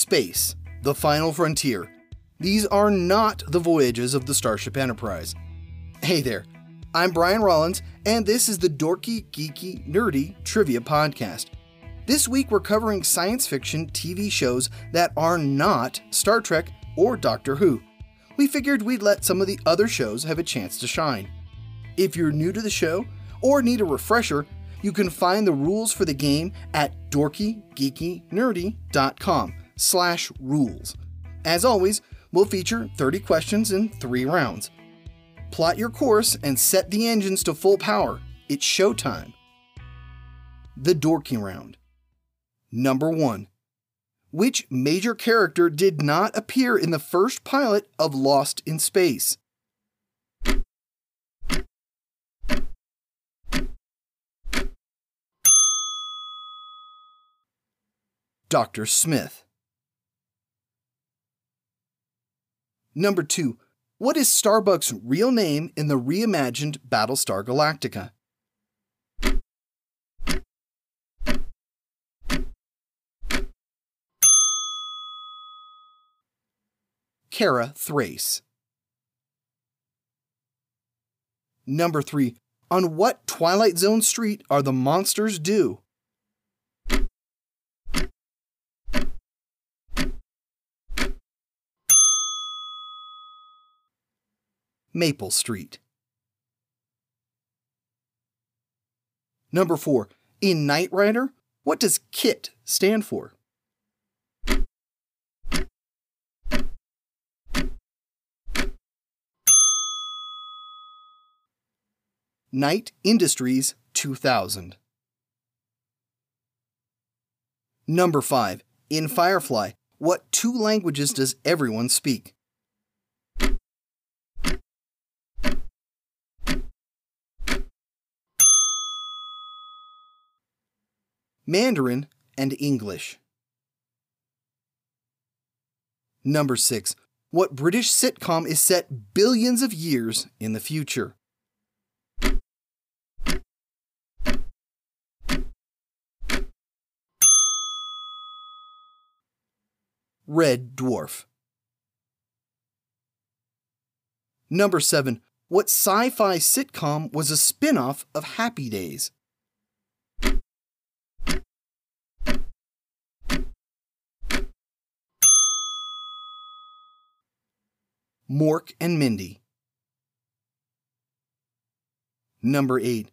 Space, the final frontier. These are not the voyages of the Starship Enterprise. Hey there, I'm Brian Rollins, and this is the Dorky, Geeky, Nerdy Trivia Podcast. This week we're covering science fiction TV shows that are not Star Trek or Doctor Who. We figured we'd let some of the other shows have a chance to shine. If you're new to the show or need a refresher, you can find the rules for the game at dorkygeekynerdy.com slash rules. As always, we'll feature 30 questions in three rounds. Plot your course and set the engines to full power. It's showtime. The Dorky Round. Number 1. Which major character did not appear in the first pilot of Lost in Space? Dr. Smith. Number 2. What is Starbuck's real name in the reimagined Battlestar Galactica? Kara Thrace. Number 3. On what Twilight Zone street are the monsters due? Maple Street. Number 4. In Knight Rider, what does KITT stand for? Knight Industries 2000. Number 5. In Firefly, what two languages does everyone speak? Mandarin and English. Number 6. What British sitcom is set billions of years in the future? Red Dwarf. Number 7. What sci fi sitcom was a spin off of Happy Days? Mork and Mindy. Number 8.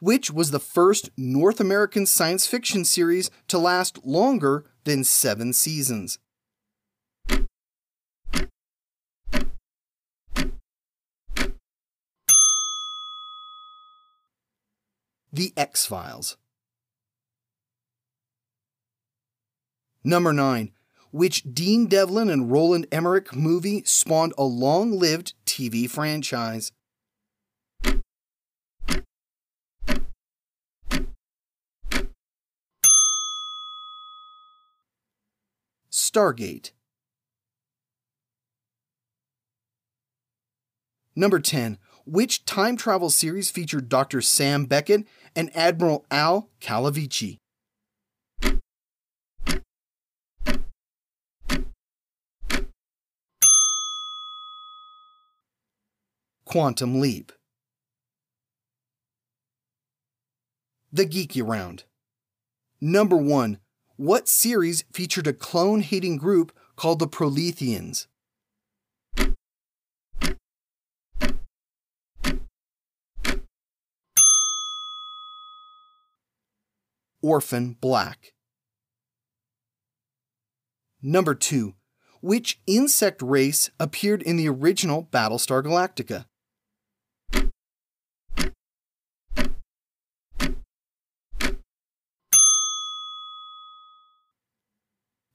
Which was the first North American science fiction series to last longer than seven seasons? The X Files. Number 9 which Dean Devlin and Roland Emmerich movie spawned a long lived TV franchise. Stargate. Number 10. Which time travel series featured Dr. Sam Beckett and Admiral Al Calavicci? Quantum Leap. The Geeky Round. Number 1. What series featured a clone hating group called the Proletheans? Orphan Black. Number 2. Which insect race appeared in the original Battlestar Galactica?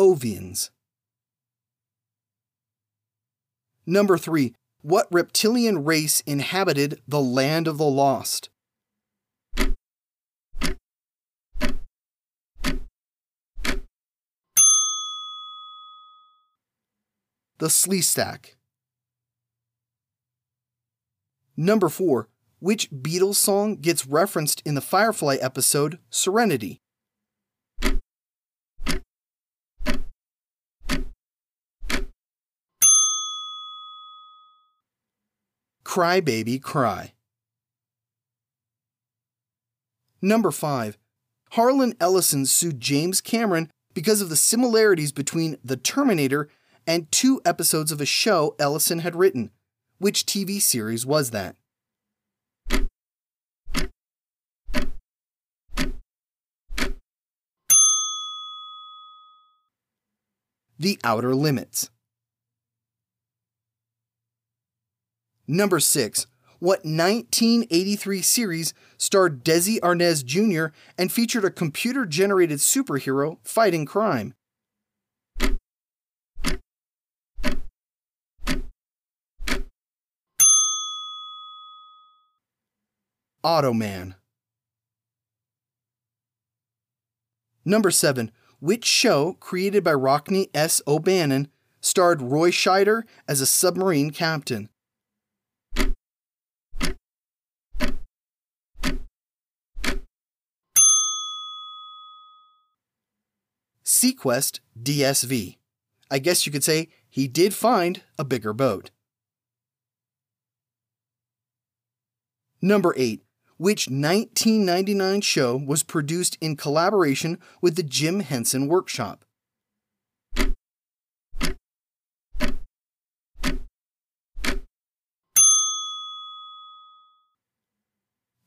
Ovions. Number 3. What reptilian race inhabited the land of the lost? The Sleestak. Number 4. Which Beatles song gets referenced in the Firefly episode Serenity? Cry Baby Cry. Number 5. Harlan Ellison sued James Cameron because of the similarities between The Terminator and two episodes of a show Ellison had written. Which TV series was that? The Outer Limits. Number 6. What 1983 series starred Desi Arnaz Jr. and featured a computer generated superhero fighting crime? Automan. Number 7. Which show, created by Rockne S. O'Bannon, starred Roy Scheider as a submarine captain? seaQuest DSV. I guess you could say he did find a bigger boat. Number 8. Which 1999 show was produced in collaboration with the Jim Henson Workshop?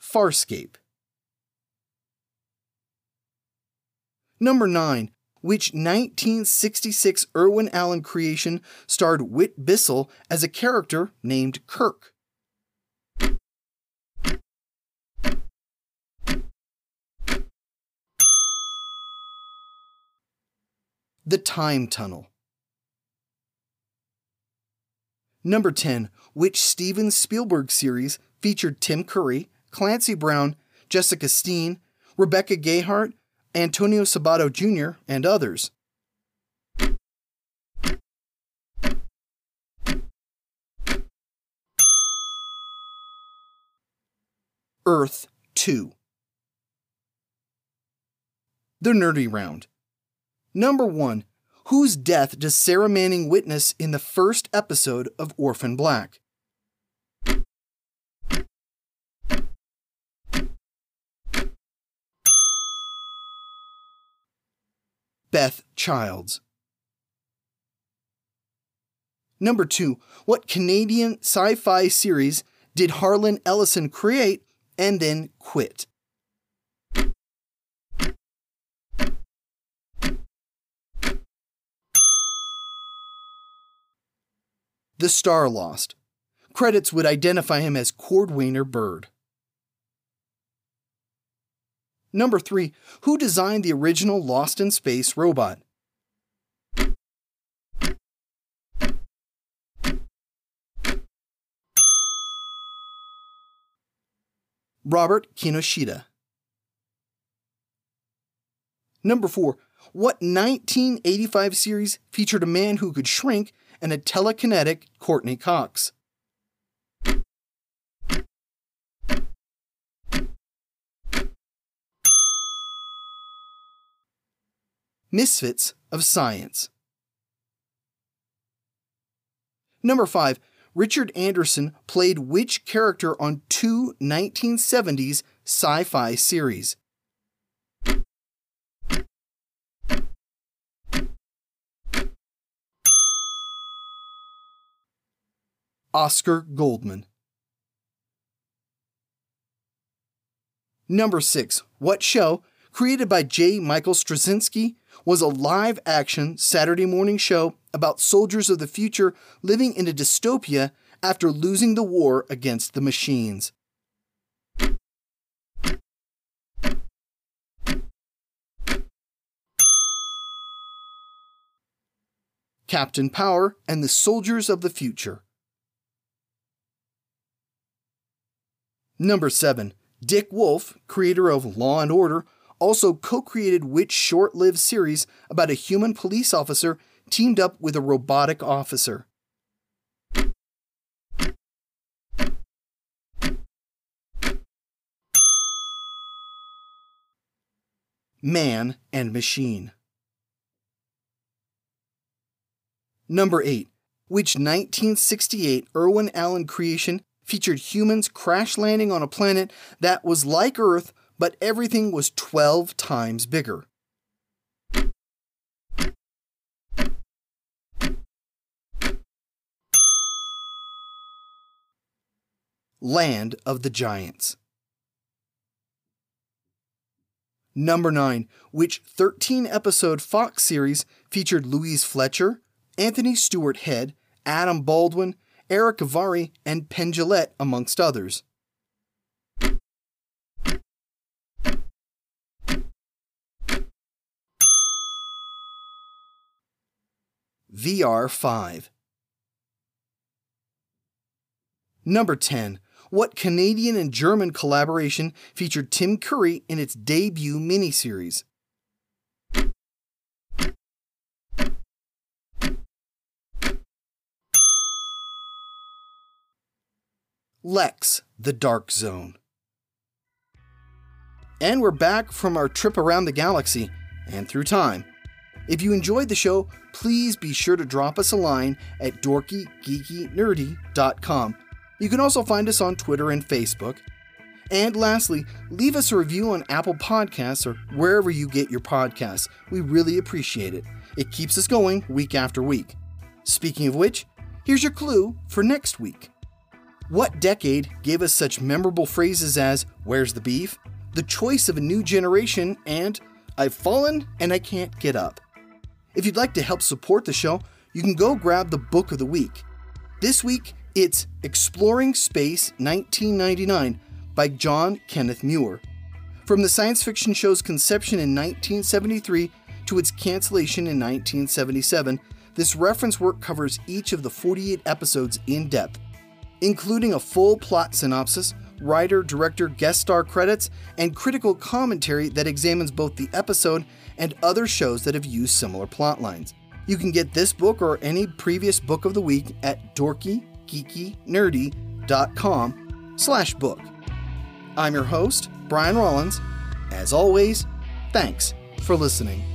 Farscape. Number 9 which 1966 Irwin Allen creation starred Whit Bissell as a character named Kirk. The Time Tunnel. Number 10. Which Steven Spielberg series featured Tim Curry, Clancy Brown, Jessica Steen, Rebecca Gayheart, Antonio Sabato Jr., and others. Earth 2. The Nerdy Round. Number 1. Whose death does Sarah Manning witness in the first episode of Orphan Black? Beth Childs. Number two, what Canadian sci fi series did Harlan Ellison create and then quit? The Starlost. Credits would identify him as Cordwainer Bird. Number 3. Who designed the original Lost in Space robot? Robert Kinoshita. Number 4. What 1985 series featured a man who could shrink and a telekinetic Courteney Cox? Misfits of Science. Number 5. Richard Anderson played which character on two 1970s sci fi series? Oscar Goldman. Number 6. What show, created by J. Michael Straczynski, was a live action Saturday morning show about soldiers of the future living in a dystopia after losing the war against the machines. Captain Power, and the Soldiers of the Future. Number 7. Dick Wolf, creator of Law and Order, also co created which short lived series about a human police officer teamed up with a robotic officer. Man and Machine. Number 8. Which 1968 Irwin Allen creation featured humans crash landing on a planet that was like Earth, but everything was 12 times bigger. Land of the Giants. Number 9, which 13 episode Fox series featured Louise Fletcher, Anthony Stewart Head, Adam Baldwin, Erick Avari, and Penn Jillette, amongst others. VR 5. Number 10. What Canadian and German collaboration featured Tim Curry in its debut miniseries? Lexx, The Dark Zone. And we're back from our trip around the galaxy and through time. If you enjoyed the show, please be sure to drop us a line at dorkygeekynerdy.com. You can also find us on Twitter and Facebook. And lastly, leave us a review on Apple Podcasts or wherever you get your podcasts. We really appreciate it. It keeps us going week after week. Speaking of which, here's your clue for next week. What decade gave us such memorable phrases as, Where's the beef? The choice of a new generation, and I've fallen and I can't get up. If you'd like to help support the show, you can go grab the book of the week. This week, it's Exploring Space 1999 by John Kenneth Muir. From the science fiction show's conception in 1973 to its cancellation in 1977, this reference work covers each of the 48 episodes in depth including a full plot synopsis, writer, director, guest star credits, and critical commentary that examines both the episode and other shows that have used similar plotlines. You can get this book or any previous book of the week at dorkygeekynerdy.com slash book. I'm your host, Brian Rollins. As always, thanks for listening.